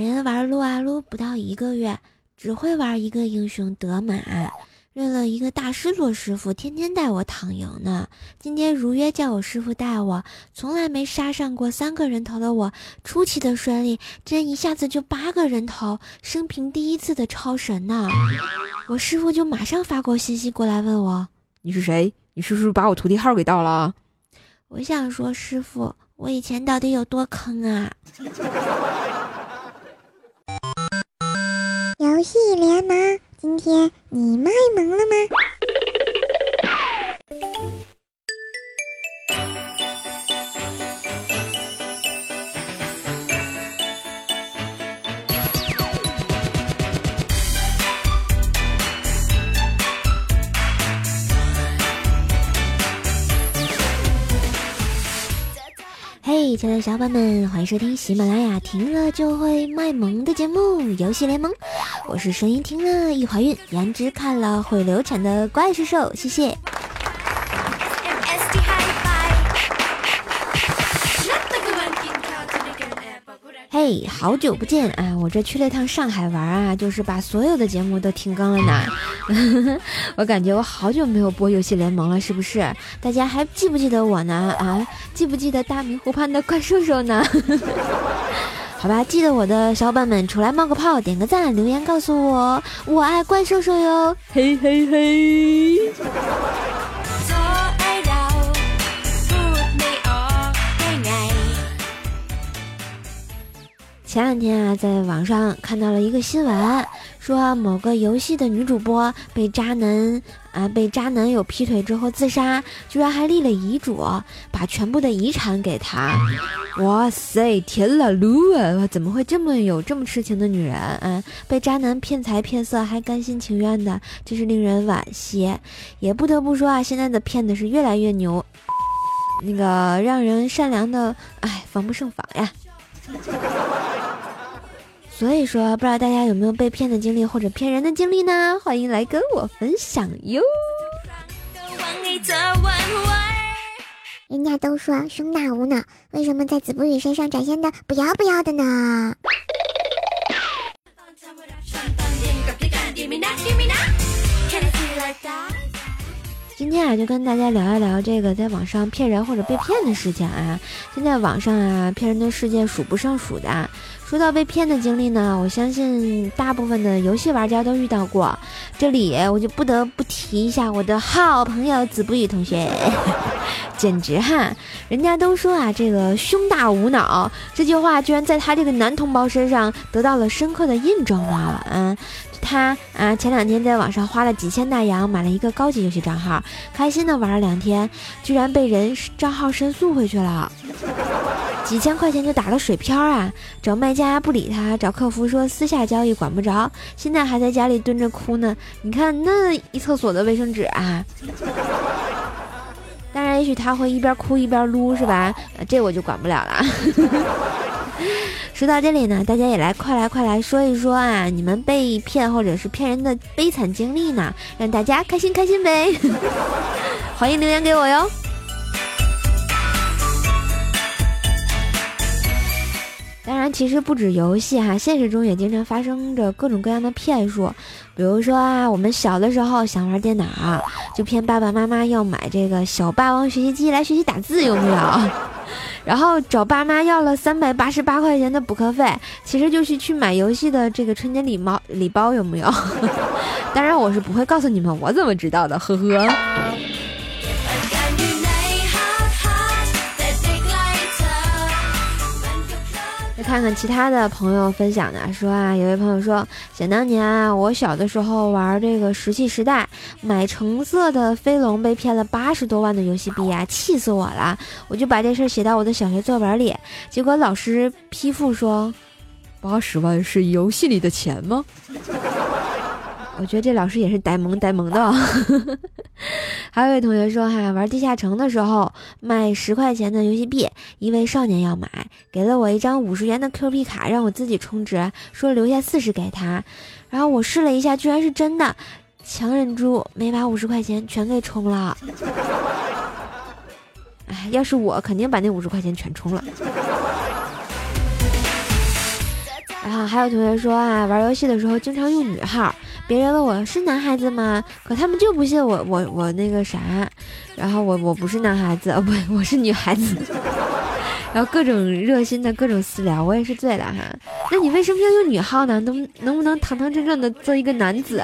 人玩撸啊撸不到一个月，只会玩一个英雄德玛，认了一个大师做师傅，天天带我躺赢呢。今天如约叫我师傅带我，从来没杀上过三个人头的我，出奇的顺利，真一下子就八个人头，生平第一次的超神呢！我师傅就马上发过信息过来问我：“你是谁？你是不是把我徒弟号给盗了？”我想说，师傅，我以前到底有多坑啊？游戏联盟，今天你卖萌了吗？嘿，亲爱的小伙伴们，欢迎收听喜马拉雅听了就会卖萌的节目《游戏联盟》，我是声音听了易怀孕，颜值看了会流产的怪兽兽，谢谢。嘿，好久不见啊！我这去了趟上海玩啊，就是把所有的节目都停更了呢。我感觉我好久没有播游戏联盟了，是不是？大家还记不记得我呢？啊，记不记得大明湖畔的怪兽兽呢？好吧，记得我的小伙伴们，出来冒个泡，点个赞，留言告诉我，我爱怪兽兽哟！嘿嘿嘿。前两天啊，在网上看到了一个新闻，说某个游戏的女主播被渣男啊被渣男友劈腿之后自杀，居然还立了遗嘱，把全部的遗产给他。哇塞，天啦噜啊！怎么会这么有这么痴情的女人？啊，被渣男骗财骗色还甘心情愿的，真是令人惋惜。也不得不说啊，现在的骗子是越来越牛，那个让人善良的，哎，防不胜防呀。所以说，不知道大家有没有被骗的经历或者骗人的经历呢？欢迎来跟我分享哟。人家都说胸大无脑，为什么在子不语身上展现的不要不要的呢？今天啊，就跟大家聊一聊这个在网上骗人或者被骗的事情啊。现在网上啊，骗人的事件数不胜数的。说到被骗的经历呢，我相信大部分的游戏玩家都遇到过。这里我就不得不提一下我的好朋友子不语同学，简直哈！人家都说啊，这个胸大无脑这句话，居然在他这个男同胞身上得到了深刻的印证了。嗯。他啊，前两天在网上花了几千大洋买了一个高级游戏账号，开心的玩了两天，居然被人账号申诉回去了，几千块钱就打了水漂啊！找卖家不理他，找客服说私下交易管不着，现在还在家里蹲着哭呢。你看那一厕所的卫生纸啊！当然，也许他会一边哭一边撸，是吧？这我就管不了了。说到这里呢，大家也来快来快来说一说啊，你们被骗或者是骗人的悲惨经历呢，让大家开心开心呗！欢迎留言给我哟。当然，其实不止游戏哈，现实中也经常发生着各种各样的骗术。比如说啊，我们小的时候想玩电脑，就骗爸爸妈妈要买这个小霸王学习机来学习打字，有没有？然后找爸妈要了三百八十八块钱的补课费，其实就是去买游戏的这个春节礼包礼包有没有？当然我是不会告诉你们，我怎么知道的？呵呵。看看其他的朋友分享的，说啊，有位朋友说，想当年啊，我小的时候玩这个石器时代，买橙色的飞龙被骗了八十多万的游戏币啊，气死我了！我就把这事儿写到我的小学作文里，结果老师批复说，八十万是游戏里的钱吗？我觉得这老师也是呆萌呆萌的。还有一位同学说哈，玩地下城的时候卖十块钱的游戏币，一位少年要买，给了我一张五十元的 Q 币卡，让我自己充值，说留下四十给他。然后我试了一下，居然是真的，强忍住没把五十块钱全给充了。哎，要是我，肯定把那五十块钱全充了。然后还有同学说啊，玩游戏的时候经常用女号，别人问我是男孩子吗？可他们就不信我我我那个啥，然后我我不是男孩子，不我是女孩子。然后各种热心的各种私聊，我也是醉了哈。那你为什么要用女号呢？能能不能堂堂正正的做一个男子？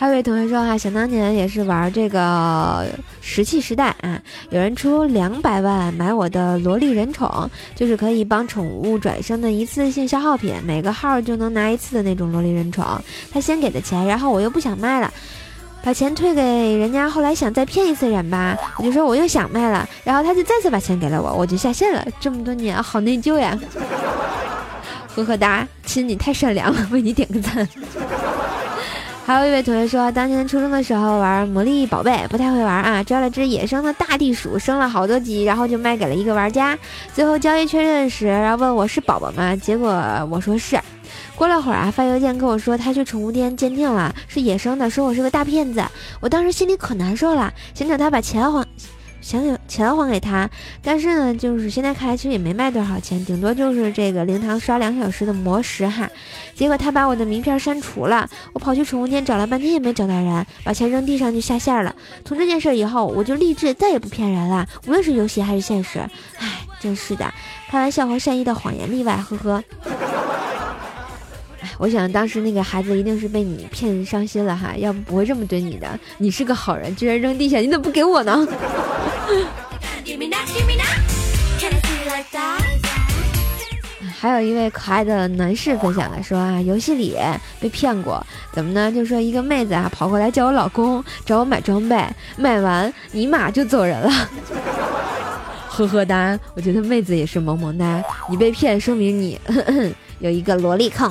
还有位同学说哈，想当年也是玩这个石器时代啊，有人出两百万买我的萝莉人宠，就是可以帮宠物转生的一次性消耗品，每个号就能拿一次的那种萝莉人宠。他先给的钱，然后我又不想卖了，把钱退给人家。后来想再骗一次人吧，我就说我又想卖了，然后他就再次把钱给了我，我就下线了。这么多年好内疚呀，呵呵哒，亲你太善良了，为你点个赞。还有一位同学说，当年初中的时候玩魔力宝贝，不太会玩啊，抓了只野生的大地鼠，升了好多级，然后就卖给了一个玩家。最后交易确认时，然后问我是宝宝吗？结果我说是。过了会儿啊，发邮件跟我说他去宠物店鉴定了，是野生的，说我是个大骗子。我当时心里可难受了，想找他把钱还。想有钱还给他，但是呢，就是现在看来其实也没卖多少钱，顶多就是这个灵堂刷两小时的魔石哈。结果他把我的名片删除了，我跑去宠物店找了半天也没找到人，把钱扔地上就下线了。从这件事以后，我就立志再也不骗人了，无论是游戏还是现实。唉，真是的，开玩笑和善意的谎言例外，呵呵。我想当时那个孩子一定是被你骗伤心了哈，要不不会这么对你的。你是个好人，居然扔地下，你怎么不给我呢？还有一位可爱的男士分享的说啊，游戏里被骗过，怎么呢？就说一个妹子啊跑过来叫我老公，找我买装备，买完尼玛就走人了。呵呵哒，我觉得妹子也是萌萌哒，你被骗说明你 有一个萝莉控。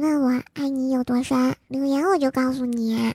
问我爱你有多深，留言我就告诉你。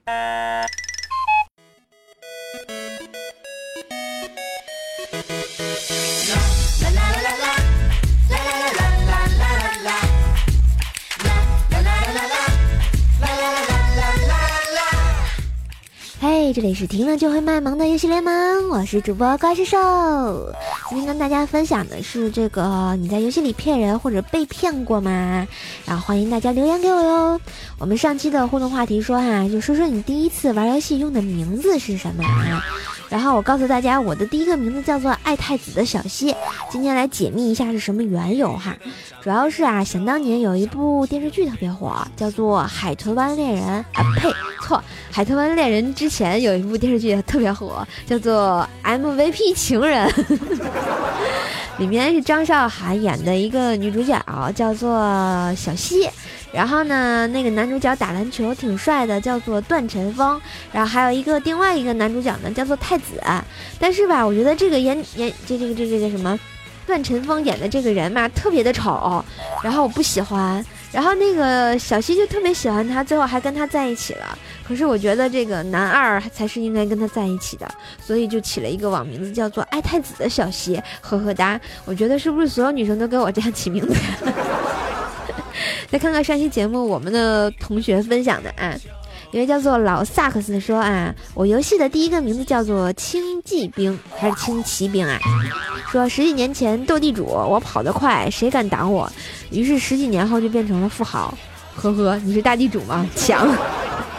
嘿这里是听了就会卖萌的游戏联盟，我是主播怪兽兽。今天跟大家分享的是这个，你在游戏里骗人或者被骗过吗？然后欢迎大家留言给我哟。我们上期的互动话题说哈，就说说你第一次玩游戏用的名字是什么啊？然后我告诉大家，我的第一个名字叫做爱太子的小溪。今天来解密一下是什么缘由哈。主要是啊，想当年有一部电视剧特别火，叫做《海豚湾恋人》啊，呸，错，《海豚湾恋人》之前有一部电视剧特别火，叫做《MVP 情人》，里面是张韶涵演的一个女主角，叫做小溪。然后呢，那个男主角打篮球挺帅的，叫做段晨风。然后还有一个另外一个男主角呢，叫做太子。但是吧，我觉得这个演演这这个这这个什么，段晨风演的这个人嘛，特别的丑，然后我不喜欢。然后那个小西就特别喜欢他，最后还跟他在一起了。可是我觉得这个男二才是应该跟他在一起的，所以就起了一个网名字叫做爱太子的小西，呵呵哒。我觉得是不是所有女生都给我这样起名字呀？再看看上期节目我们的同学分享的啊，一位叫做老萨克斯说啊，我游戏的第一个名字叫做轻骑兵还是轻骑兵啊？说十几年前斗地主，我跑得快，谁敢挡我？于是十几年后就变成了富豪。呵呵，你是大地主吗？强。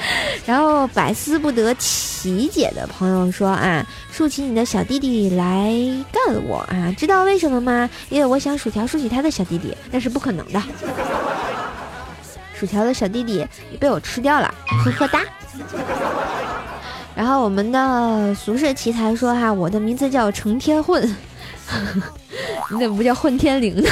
然后百思不得其解的朋友说啊，竖起你的小弟弟来干我啊！知道为什么吗？因为我想薯条竖起他的小弟弟，那是不可能的。薯条的小弟弟也被我吃掉了，呵呵哒。然后我们的俗世奇才说哈，我的名字叫成天混，你怎么不叫混天绫呢？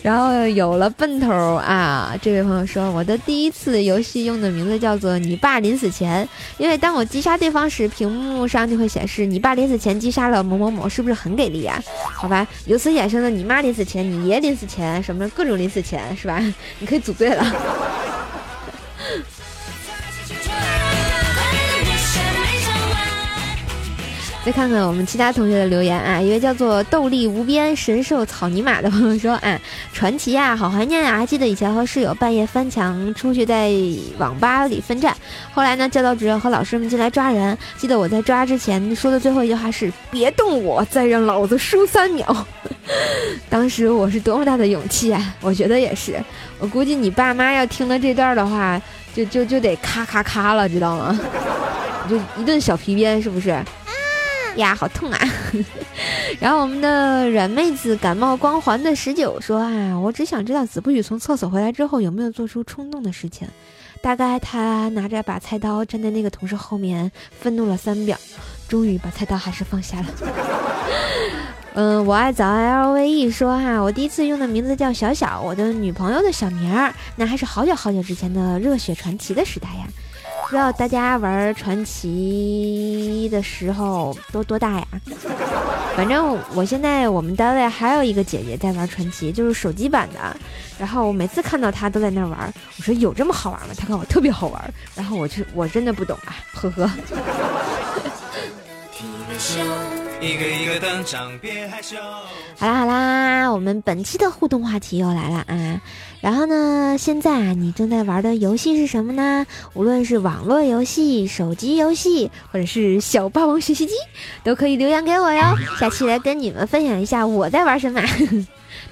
然后有了奔头啊！这位朋友说，我的第一次游戏用的名字叫做“你爸临死前”，因为当我击杀对方时，屏幕上就会显示“你爸临死前击杀了某某某”，是不是很给力啊？好吧，由此衍生的“你妈临死前”“你爷临死前”什么各种临死前是吧？你可以组队了。再看看我们其他同学的留言啊，一位叫做斗力无边神兽草泥马的朋友说：“啊，传奇呀，好怀念呀！还记得以前和室友半夜翻墙出去在网吧里奋战，后来呢，教导主任和老师们进来抓人。记得我在抓之前说的最后一句话是：别动我，再让老子输三秒。当时我是多么大的勇气啊！我觉得也是。我估计你爸妈要听了这段的话，就就就得咔咔咔了，知道吗？就一顿小皮鞭，是不是？”呀，好痛啊！然后我们的软妹子感冒光环的十九说啊，我只想知道子不语从厕所回来之后有没有做出冲动的事情。大概他拿着把菜刀站在那个同事后面，愤怒了三秒，终于把菜刀还是放下了。嗯，我爱早 L V E 说哈，我第一次用的名字叫小小，我的女朋友的小名儿，那还是好久好久之前的热血传奇的时代呀。不知道大家玩传奇的时候都多大呀？反正我现在我们单位还有一个姐姐在玩传奇，就是手机版的。然后我每次看到她都在那玩，我说有这么好玩吗？她告诉我特别好玩。然后我就我真的不懂啊，呵呵。一个一个登场，别害羞。好啦好啦，我们本期的互动话题又来了啊！然后呢，现在啊，你正在玩的游戏是什么呢？无论是网络游戏、手机游戏，或者是小霸王学习机，都可以留言给我哟。下期来跟你们分享一下我在玩什么。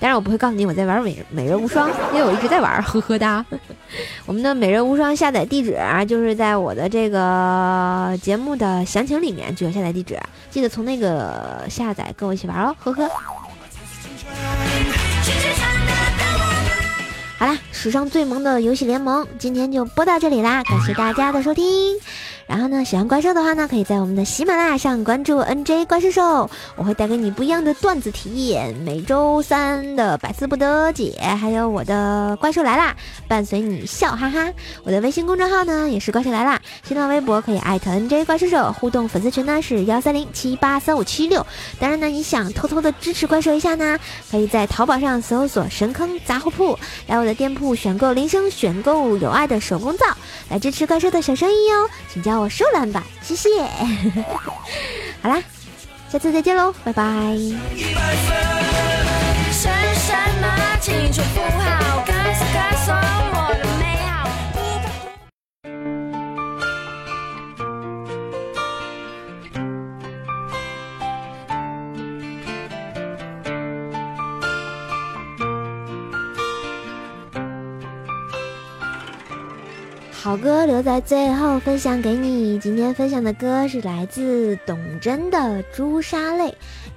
当然，我不会告诉你我在玩美美人无双，因为我一直在玩，呵呵哒。我们的美人无双下载地址啊，就是在我的这个节目的详情里面就有下载地址，记得从那个下载跟我一起玩哦，呵呵。好啦，史上最萌的游戏联盟今天就播到这里啦，感谢大家的收听。然后呢，喜欢怪兽的话呢，可以在我们的喜马拉雅上关注 NJ 怪兽兽，我会带给你不一样的段子体验。每周三的百思不得解，还有我的怪兽来啦，伴随你笑哈哈。我的微信公众号呢也是怪兽来啦，新浪微博可以艾特 NJ 怪兽兽，互动粉丝群呢是幺三零七八三五七六。当然呢，你想偷偷的支持怪兽一下呢，可以在淘宝上搜索神坑杂货铺，来我的店铺选购铃声，选购有爱的手工皂，来支持怪兽的小生意哟，请加。我收篮吧，谢谢。好啦，下次再见喽，拜拜。好歌留在最后分享给你。今天分享的歌是来自董贞的《朱砂泪》，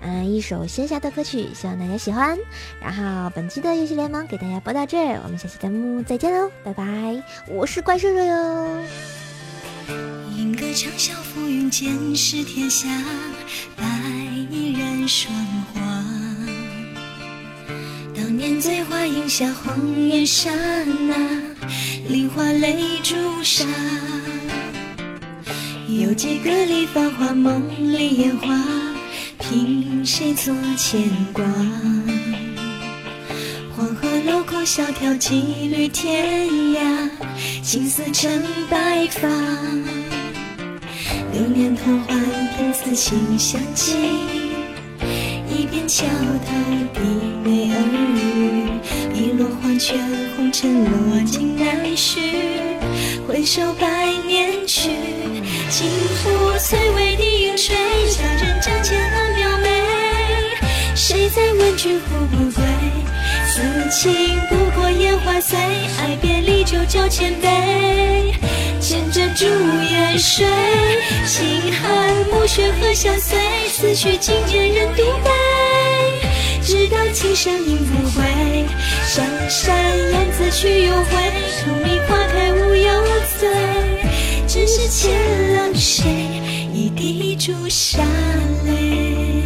嗯，一首仙侠的歌曲，希望大家喜欢。然后本期的游戏联盟给大家播到这儿，我们下期节目再见喽，拜拜！我是怪兽兽哟。吟歌长啸浮云间，是天下白衣人霜华。当年醉花荫下，红颜刹那。梨花泪朱砂，有几个里繁华梦里烟花，凭谁做牵挂？黄河流过萧条几缕天涯，青丝成白发。流年偷换凭此情相寄，一边桥头低眉耳语，落黄泉红尘落尽难续。回首百年去，轻抚翠微低影垂，佳人帐前暗描眉。谁在问君复不归？此情不过烟花碎，爱别离酒酒千杯。牵着烛夜睡，心寒暮雪何相随？思绪经年人独悲。直到琴声音不回，山山燕子去又回，荼蘼花开无忧醉。只是欠了谁，一滴朱砂泪。